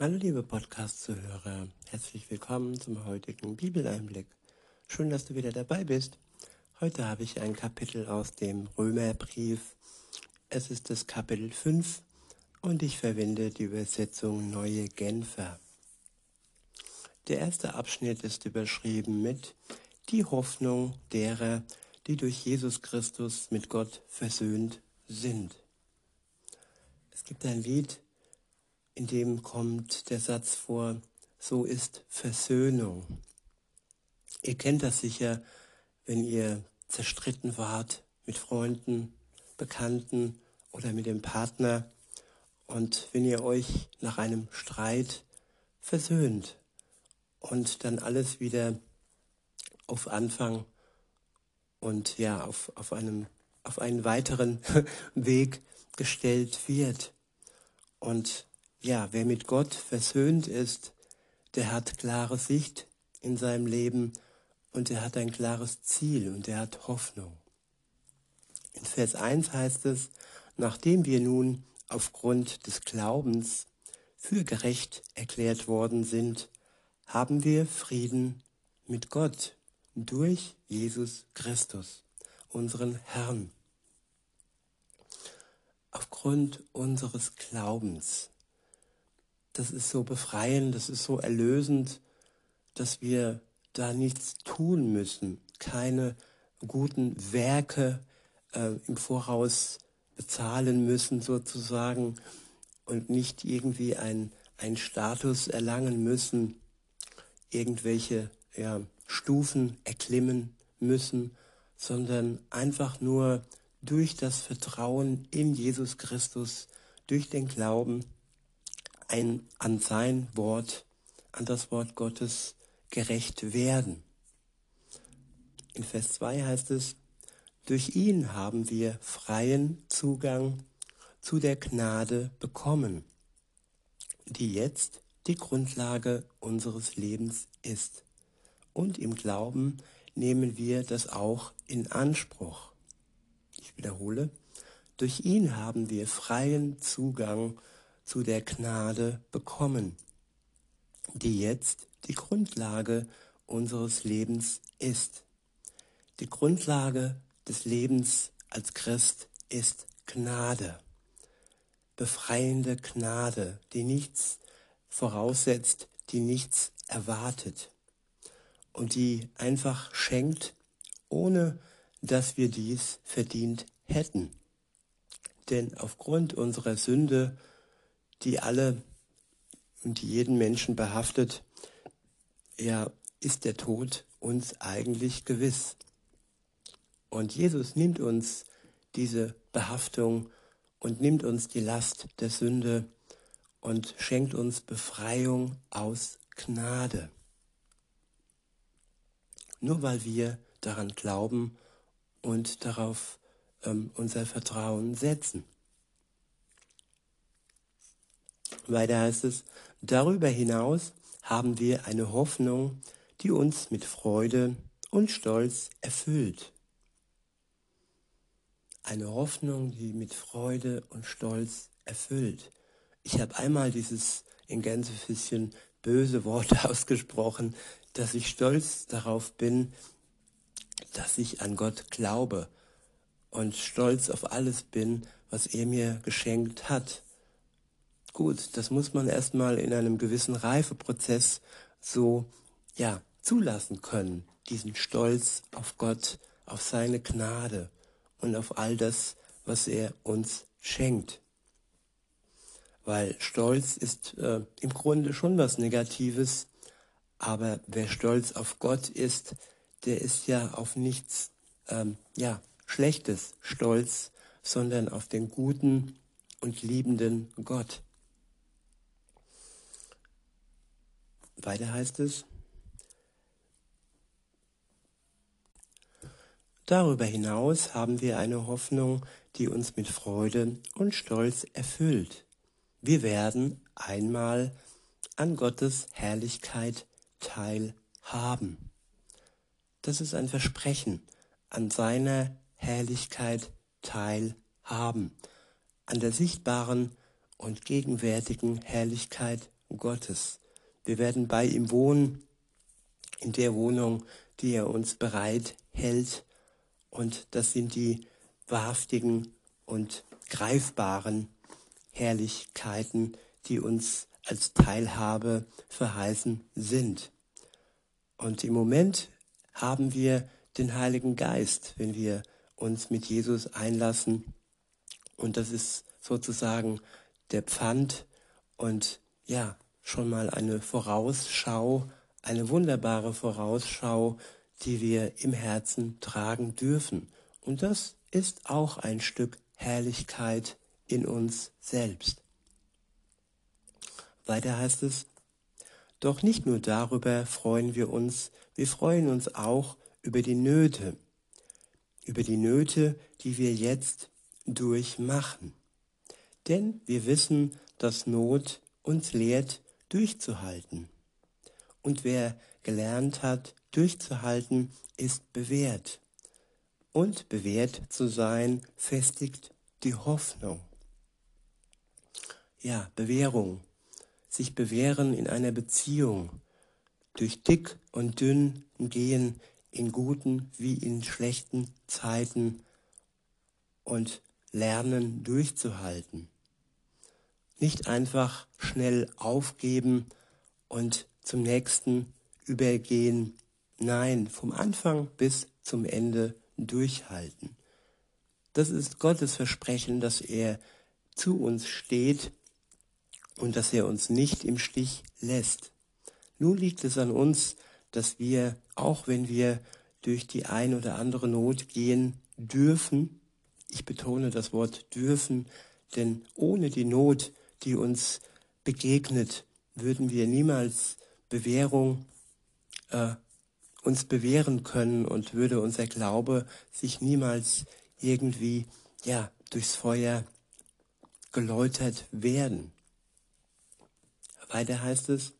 Hallo liebe Podcast-Zuhörer, herzlich willkommen zum heutigen Bibeleinblick. Schön, dass du wieder dabei bist. Heute habe ich ein Kapitel aus dem Römerbrief. Es ist das Kapitel 5 und ich verwende die Übersetzung Neue Genfer. Der erste Abschnitt ist überschrieben mit Die Hoffnung derer, die durch Jesus Christus mit Gott versöhnt sind. Es gibt ein Lied, in dem kommt der Satz vor, so ist Versöhnung. Ihr kennt das sicher, wenn ihr zerstritten wart mit Freunden, Bekannten oder mit dem Partner und wenn ihr euch nach einem Streit versöhnt und dann alles wieder auf Anfang und ja, auf, auf, einem, auf einen weiteren Weg gestellt wird. Und ja, wer mit Gott versöhnt ist, der hat klare Sicht in seinem Leben und er hat ein klares Ziel und er hat Hoffnung. In Vers 1 heißt es, nachdem wir nun aufgrund des Glaubens für gerecht erklärt worden sind, haben wir Frieden mit Gott durch Jesus Christus, unseren Herrn. Aufgrund unseres Glaubens. Das ist so befreiend, das ist so erlösend, dass wir da nichts tun müssen, keine guten Werke äh, im Voraus bezahlen müssen sozusagen und nicht irgendwie ein, ein Status erlangen müssen, irgendwelche ja, Stufen erklimmen müssen, sondern einfach nur durch das Vertrauen in Jesus Christus, durch den Glauben ein, an sein Wort, an das Wort Gottes gerecht werden. In Vers 2 heißt es, durch ihn haben wir freien Zugang zu der Gnade bekommen, die jetzt die Grundlage unseres Lebens ist und im Glauben nehmen wir das auch in Anspruch. Ich wiederhole, durch ihn haben wir freien Zugang zu der Gnade bekommen, die jetzt die Grundlage unseres Lebens ist. Die Grundlage des Lebens als Christ ist Gnade, befreiende Gnade, die nichts voraussetzt, die nichts erwartet und die einfach schenkt, ohne dass wir dies verdient hätten. Denn aufgrund unserer Sünde, die alle und die jeden Menschen behaftet, ja, ist der Tod uns eigentlich gewiss. Und Jesus nimmt uns diese Behaftung und nimmt uns die Last der Sünde und schenkt uns Befreiung aus Gnade nur weil wir daran glauben und darauf ähm, unser Vertrauen setzen. Weiter heißt es, darüber hinaus haben wir eine Hoffnung, die uns mit Freude und Stolz erfüllt. Eine Hoffnung, die mit Freude und Stolz erfüllt. Ich habe einmal dieses in Gänsefüßchen böse Worte ausgesprochen, dass ich stolz darauf bin, dass ich an Gott glaube und stolz auf alles bin, was er mir geschenkt hat. Gut, das muss man erstmal in einem gewissen Reifeprozess so, ja, zulassen können. Diesen Stolz auf Gott, auf seine Gnade und auf all das, was er uns schenkt. Weil Stolz ist äh, im Grunde schon was Negatives, aber wer stolz auf Gott ist, der ist ja auf nichts, ähm, ja, Schlechtes stolz, sondern auf den guten und liebenden Gott. Weiter heißt es, Darüber hinaus haben wir eine Hoffnung, die uns mit Freude und Stolz erfüllt. Wir werden einmal an Gottes Herrlichkeit teilhaben. Das ist ein Versprechen, an seiner Herrlichkeit teilhaben, an der sichtbaren und gegenwärtigen Herrlichkeit Gottes. Wir werden bei ihm wohnen, in der Wohnung, die er uns bereit hält. Und das sind die wahrhaftigen und greifbaren Herrlichkeiten, die uns als Teilhabe verheißen sind. Und im Moment haben wir den Heiligen Geist, wenn wir uns mit Jesus einlassen. Und das ist sozusagen der Pfand und ja, schon mal eine Vorausschau, eine wunderbare Vorausschau, die wir im Herzen tragen dürfen. Und das ist auch ein Stück Herrlichkeit in uns selbst. Weiter heißt es, doch nicht nur darüber freuen wir uns, wir freuen uns auch über die Nöte, über die Nöte, die wir jetzt durchmachen. Denn wir wissen, dass Not uns lehrt, durchzuhalten. Und wer gelernt hat, durchzuhalten, ist bewährt. Und bewährt zu sein, festigt die Hoffnung. Ja, Bewährung. Sich bewähren in einer Beziehung. Durch dick und dünn gehen in guten wie in schlechten Zeiten und lernen durchzuhalten. Nicht einfach schnell aufgeben und zum nächsten übergehen. Nein, vom Anfang bis zum Ende durchhalten. Das ist Gottes Versprechen, dass er zu uns steht und dass er uns nicht im Stich lässt. Nun liegt es an uns, dass wir, auch wenn wir durch die ein oder andere Not gehen dürfen, ich betone das Wort dürfen, denn ohne die Not, die uns begegnet, würden wir niemals Bewährung äh, uns bewähren können und würde unser Glaube sich niemals irgendwie ja durchs Feuer geläutert werden. Weiter heißt es,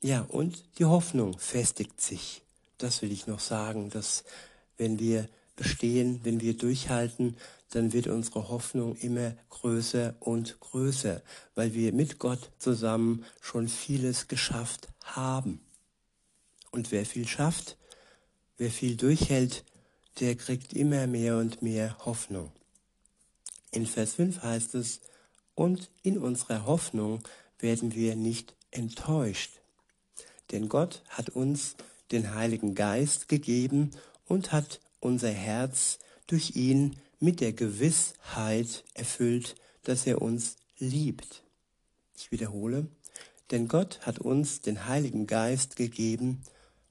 ja, und die Hoffnung festigt sich. Das will ich noch sagen, dass wenn wir bestehen, wenn wir durchhalten, dann wird unsere Hoffnung immer größer und größer, weil wir mit Gott zusammen schon vieles geschafft haben. Und wer viel schafft, wer viel durchhält, der kriegt immer mehr und mehr Hoffnung. In Vers 5 heißt es, und in unserer Hoffnung werden wir nicht enttäuscht. Denn Gott hat uns den Heiligen Geist gegeben und hat unser Herz durch ihn mit der Gewissheit erfüllt, dass er uns liebt. Ich wiederhole, denn Gott hat uns den Heiligen Geist gegeben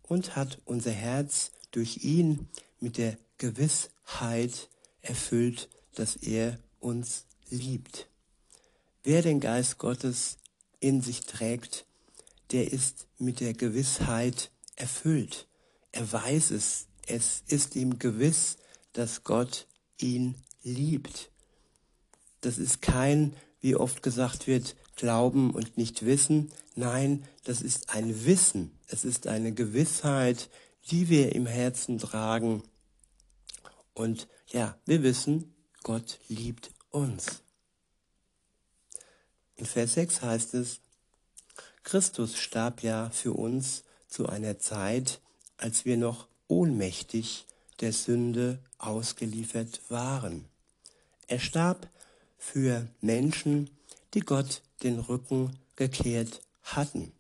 und hat unser Herz durch ihn mit der Gewissheit erfüllt, dass er uns liebt. Wer den Geist Gottes in sich trägt, der ist mit der Gewissheit erfüllt. Er weiß es. Es ist ihm gewiss, dass Gott ihn liebt. Das ist kein, wie oft gesagt wird, Glauben und nicht Wissen. Nein, das ist ein Wissen. Es ist eine Gewissheit, die wir im Herzen tragen. Und ja, wir wissen, Gott liebt uns. In Vers 6 heißt es, Christus starb ja für uns zu einer Zeit, als wir noch ohnmächtig der Sünde ausgeliefert waren. Er starb für Menschen, die Gott den Rücken gekehrt hatten.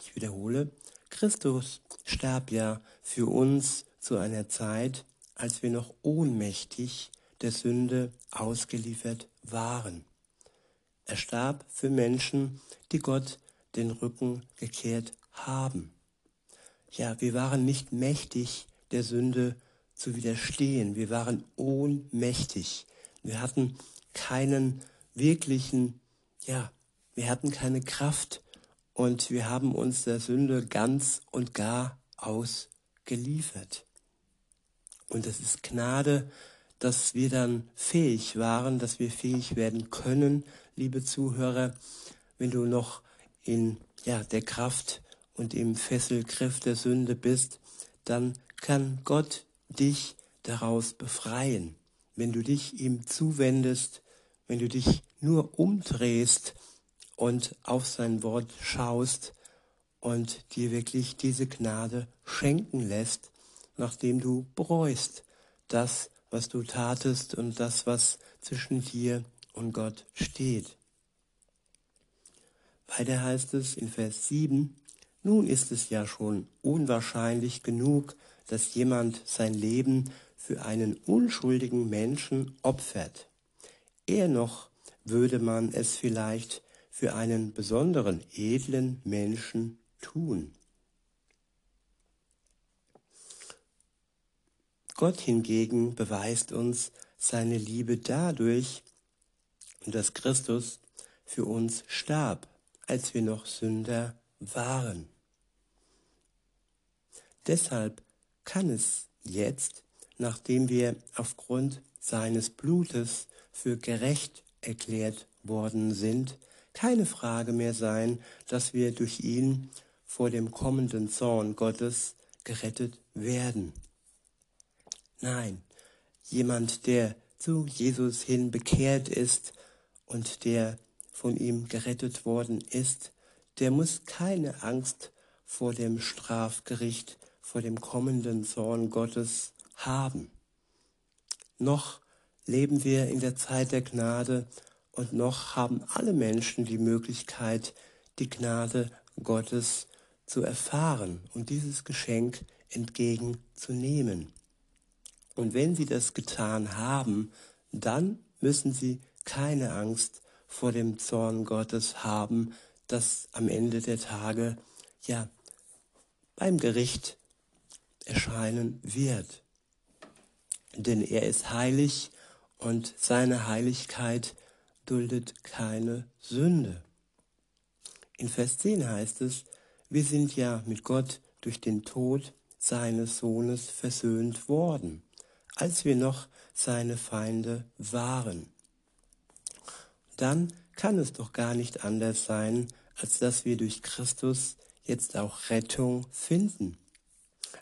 Ich wiederhole, Christus starb ja für uns zu einer Zeit, als wir noch ohnmächtig der Sünde ausgeliefert waren. Er starb für Menschen, die Gott den Rücken gekehrt haben. Ja, wir waren nicht mächtig, der Sünde zu widerstehen. Wir waren ohnmächtig. Wir hatten keinen wirklichen, ja, wir hatten keine Kraft und wir haben uns der Sünde ganz und gar ausgeliefert. Und es ist Gnade, dass wir dann fähig waren, dass wir fähig werden können, liebe Zuhörer, wenn du noch in ja, der Kraft und im Fesselgriff der Sünde bist, dann kann Gott dich daraus befreien. Wenn du dich ihm zuwendest, wenn du dich nur umdrehst und auf sein Wort schaust und dir wirklich diese Gnade schenken lässt, nachdem du bereust das, was du tatest und das, was zwischen dir und Gott steht. Weiter heißt es in Vers 7, nun ist es ja schon unwahrscheinlich genug, dass jemand sein Leben für einen unschuldigen Menschen opfert. Eher noch würde man es vielleicht für einen besonderen edlen Menschen tun. Gott hingegen beweist uns seine Liebe dadurch, dass Christus für uns starb, als wir noch Sünder waren. Deshalb kann es jetzt, nachdem wir aufgrund seines Blutes für gerecht erklärt worden sind, keine Frage mehr sein, dass wir durch ihn vor dem kommenden Zorn Gottes gerettet werden. Nein, jemand, der zu Jesus hin bekehrt ist und der von ihm gerettet worden ist, der muss keine Angst vor dem Strafgericht, vor dem kommenden Zorn Gottes haben. Noch leben wir in der Zeit der Gnade und noch haben alle Menschen die Möglichkeit, die Gnade Gottes zu erfahren und dieses Geschenk entgegenzunehmen. Und wenn sie das getan haben, dann müssen sie keine Angst vor dem Zorn Gottes haben, das am Ende der Tage ja beim Gericht erscheinen wird. Denn er ist heilig und seine Heiligkeit duldet keine Sünde. In Vers 10 heißt es, wir sind ja mit Gott durch den Tod seines Sohnes versöhnt worden als wir noch seine Feinde waren. Dann kann es doch gar nicht anders sein, als dass wir durch Christus jetzt auch Rettung finden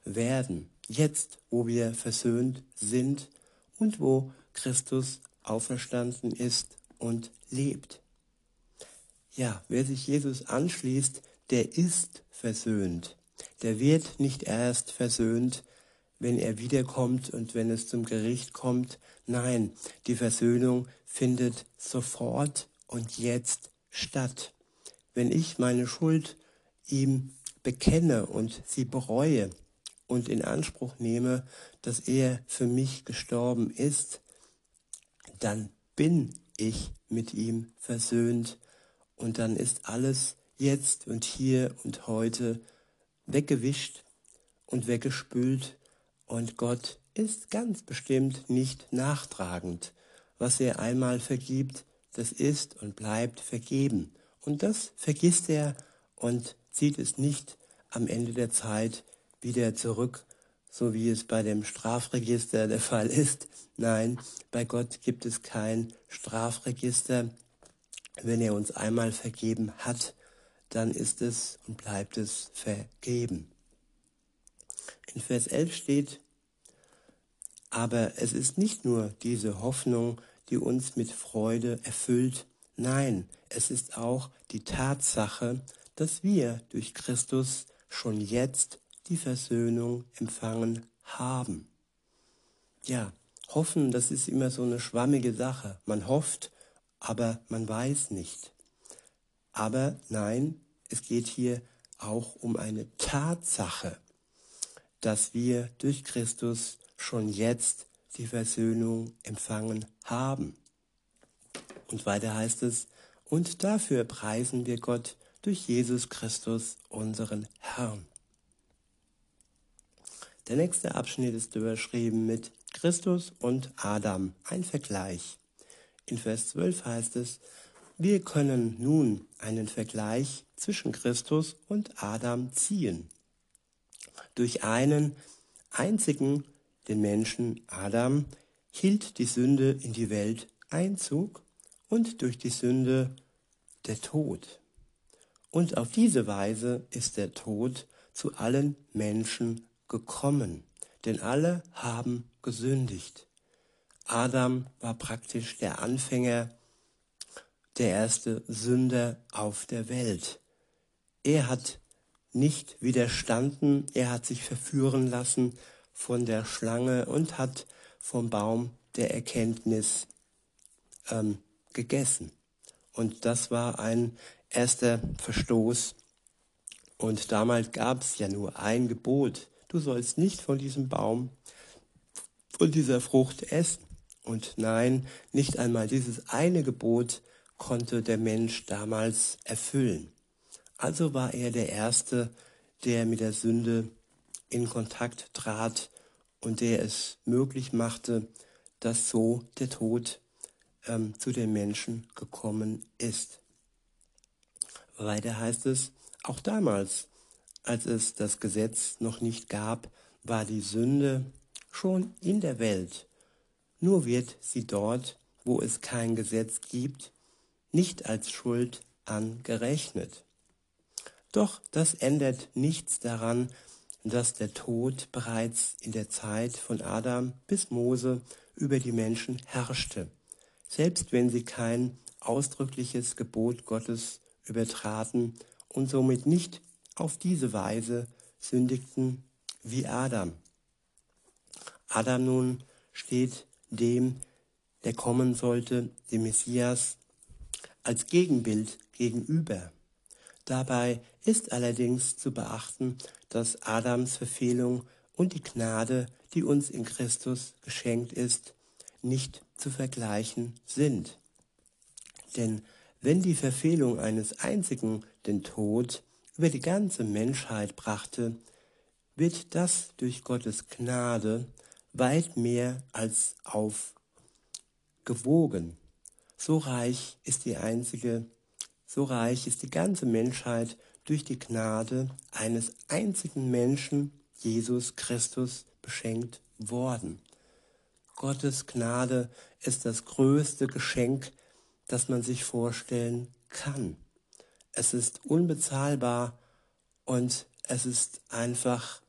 werden. Jetzt, wo wir versöhnt sind und wo Christus auferstanden ist und lebt. Ja, wer sich Jesus anschließt, der ist versöhnt. Der wird nicht erst versöhnt, wenn er wiederkommt und wenn es zum Gericht kommt. Nein, die Versöhnung findet sofort und jetzt statt. Wenn ich meine Schuld ihm bekenne und sie bereue und in Anspruch nehme, dass er für mich gestorben ist, dann bin ich mit ihm versöhnt und dann ist alles jetzt und hier und heute weggewischt und weggespült und Gott ist ganz bestimmt nicht nachtragend. Was er einmal vergibt, das ist und bleibt vergeben. Und das vergisst er und zieht es nicht am Ende der Zeit wieder zurück, so wie es bei dem Strafregister der Fall ist. Nein, bei Gott gibt es kein Strafregister. Wenn er uns einmal vergeben hat, dann ist es und bleibt es vergeben. In Vers 11 steht, aber es ist nicht nur diese Hoffnung, die uns mit Freude erfüllt, nein, es ist auch die Tatsache, dass wir durch Christus schon jetzt die Versöhnung empfangen haben. Ja, hoffen, das ist immer so eine schwammige Sache. Man hofft, aber man weiß nicht. Aber nein, es geht hier auch um eine Tatsache dass wir durch Christus schon jetzt die Versöhnung empfangen haben. Und weiter heißt es, und dafür preisen wir Gott durch Jesus Christus, unseren Herrn. Der nächste Abschnitt ist überschrieben mit Christus und Adam, ein Vergleich. In Vers 12 heißt es, wir können nun einen Vergleich zwischen Christus und Adam ziehen durch einen einzigen, den Menschen Adam, hielt die Sünde in die Welt Einzug und durch die Sünde der Tod. Und auf diese Weise ist der Tod zu allen Menschen gekommen, denn alle haben gesündigt. Adam war praktisch der Anfänger der erste Sünder auf der Welt. Er hat nicht widerstanden, er hat sich verführen lassen von der Schlange und hat vom Baum der Erkenntnis ähm, gegessen. Und das war ein erster Verstoß. Und damals gab es ja nur ein Gebot. Du sollst nicht von diesem Baum, von dieser Frucht essen. Und nein, nicht einmal dieses eine Gebot konnte der Mensch damals erfüllen. Also war er der Erste, der mit der Sünde in Kontakt trat und der es möglich machte, dass so der Tod ähm, zu den Menschen gekommen ist. Weiter heißt es, auch damals, als es das Gesetz noch nicht gab, war die Sünde schon in der Welt. Nur wird sie dort, wo es kein Gesetz gibt, nicht als Schuld angerechnet. Doch das ändert nichts daran, dass der Tod bereits in der Zeit von Adam bis Mose über die Menschen herrschte, selbst wenn sie kein ausdrückliches Gebot Gottes übertraten und somit nicht auf diese Weise sündigten wie Adam. Adam nun steht dem, der kommen sollte, dem Messias, als Gegenbild gegenüber. Dabei ist allerdings zu beachten, dass Adams Verfehlung und die Gnade, die uns in Christus geschenkt ist, nicht zu vergleichen sind. Denn wenn die Verfehlung eines einzigen den Tod über die ganze Menschheit brachte, wird das durch Gottes Gnade weit mehr als aufgewogen. So reich ist die einzige so reich ist die ganze Menschheit durch die Gnade eines einzigen Menschen, Jesus Christus, beschenkt worden. Gottes Gnade ist das größte Geschenk, das man sich vorstellen kann. Es ist unbezahlbar und es ist einfach,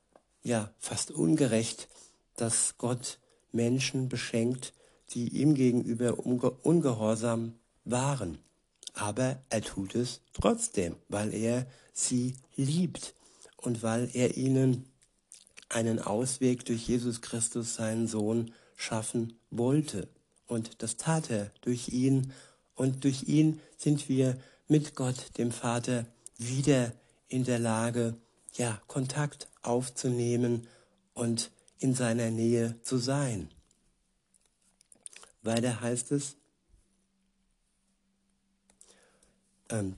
ja, fast ungerecht, dass Gott Menschen beschenkt, die ihm gegenüber ungehorsam waren aber er tut es trotzdem, weil er sie liebt und weil er ihnen einen Ausweg durch Jesus Christus, seinen Sohn, schaffen wollte. Und das tat er durch ihn. Und durch ihn sind wir mit Gott, dem Vater, wieder in der Lage, ja, Kontakt aufzunehmen und in seiner Nähe zu sein. Weiter heißt es, Ähm,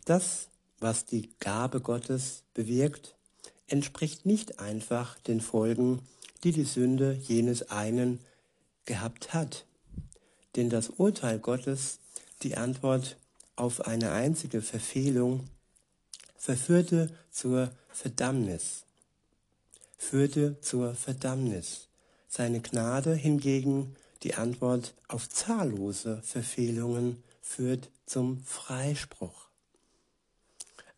das, was die Gabe Gottes bewirkt, entspricht nicht einfach den Folgen, die die Sünde jenes einen gehabt hat. Denn das Urteil Gottes, die Antwort auf eine einzige Verfehlung, verführte zur Verdammnis, führte zur Verdammnis. Seine Gnade hingegen, die Antwort auf zahllose Verfehlungen, führt zum Freispruch.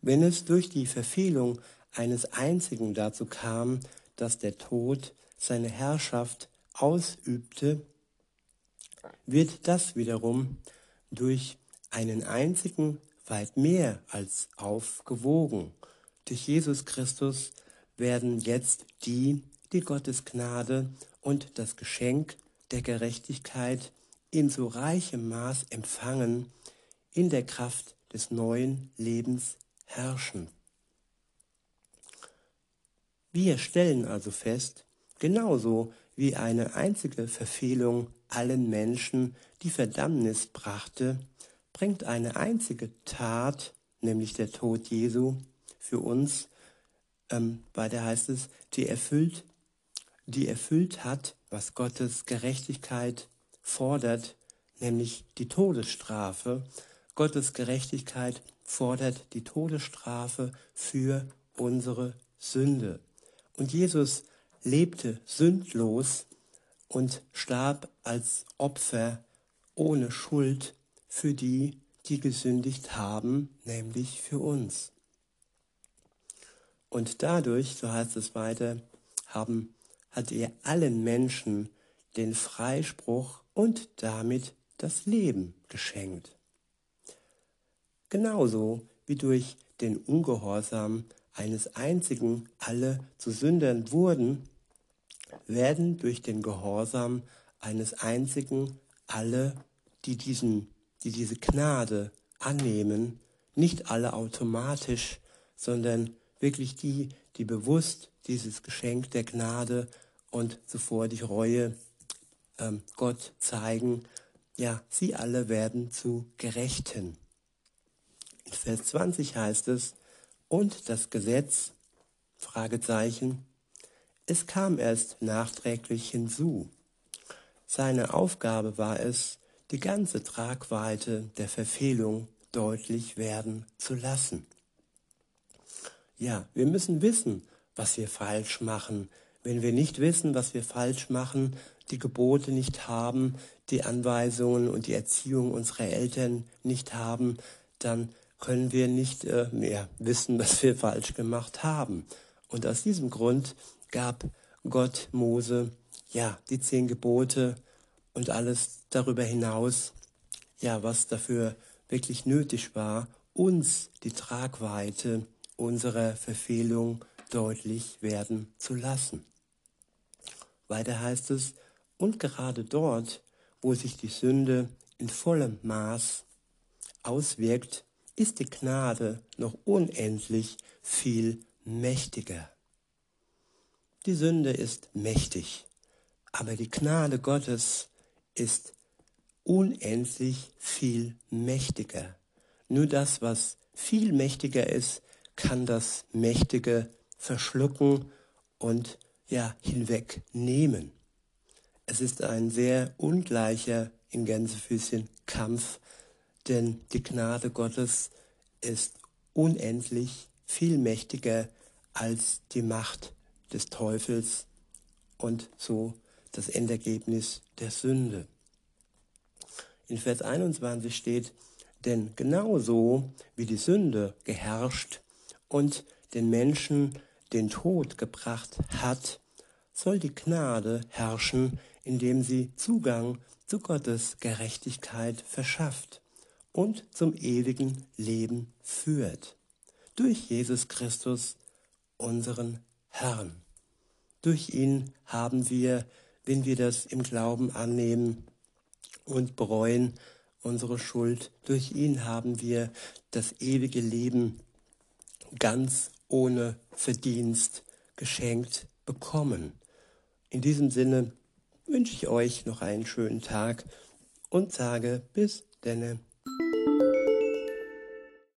Wenn es durch die Verfehlung eines einzigen dazu kam, dass der Tod seine Herrschaft ausübte, wird das wiederum durch einen einzigen weit mehr als aufgewogen. Durch Jesus Christus werden jetzt die, die Gottes Gnade und das Geschenk der Gerechtigkeit in so reichem Maß empfangen, in der Kraft des neuen Lebens herrschen. Wir stellen also fest, genauso wie eine einzige Verfehlung allen Menschen die Verdammnis brachte, bringt eine einzige Tat, nämlich der Tod Jesu, für uns, ähm, weiter heißt es, die erfüllt, die erfüllt hat, was Gottes Gerechtigkeit fordert, nämlich die Todesstrafe. Gottes Gerechtigkeit fordert die Todesstrafe für unsere Sünde. Und Jesus lebte sündlos und starb als Opfer ohne Schuld für die, die gesündigt haben, nämlich für uns. Und dadurch, so heißt es weiter, haben, hat er allen Menschen den Freispruch und damit das Leben geschenkt. Genauso wie durch den Ungehorsam eines einzigen alle zu Sündern wurden, werden durch den Gehorsam eines einzigen alle, die, diesen, die diese Gnade annehmen, nicht alle automatisch, sondern wirklich die, die bewusst dieses Geschenk der Gnade und zuvor die Reue ähm, Gott zeigen, ja, sie alle werden zu Gerechten. Vers 20 heißt es, und das Gesetz, Fragezeichen, es kam erst nachträglich hinzu. Seine Aufgabe war es, die ganze Tragweite der Verfehlung deutlich werden zu lassen. Ja, wir müssen wissen, was wir falsch machen. Wenn wir nicht wissen, was wir falsch machen, die Gebote nicht haben, die Anweisungen und die Erziehung unserer Eltern nicht haben, dann können wir nicht äh, mehr wissen, was wir falsch gemacht haben. Und aus diesem Grund gab Gott Mose ja die zehn Gebote und alles darüber hinaus, ja, was dafür wirklich nötig war, uns die Tragweite unserer Verfehlung deutlich werden zu lassen. Weiter heißt es, und gerade dort, wo sich die Sünde in vollem Maß auswirkt, ist die Gnade noch unendlich viel mächtiger. Die Sünde ist mächtig, aber die Gnade Gottes ist unendlich viel mächtiger. Nur das, was viel mächtiger ist, kann das Mächtige verschlucken und ja hinwegnehmen. Es ist ein sehr ungleicher in Gänsefüßchen Kampf denn die Gnade Gottes ist unendlich viel mächtiger als die Macht des Teufels und so das Endergebnis der Sünde. In Vers 21 steht, denn genauso wie die Sünde geherrscht und den Menschen den Tod gebracht hat, soll die Gnade herrschen, indem sie Zugang zu Gottes Gerechtigkeit verschafft und zum ewigen Leben führt. Durch Jesus Christus, unseren Herrn. Durch ihn haben wir, wenn wir das im Glauben annehmen und bereuen, unsere Schuld, durch ihn haben wir das ewige Leben ganz ohne Verdienst geschenkt bekommen. In diesem Sinne wünsche ich euch noch einen schönen Tag und sage bis denne.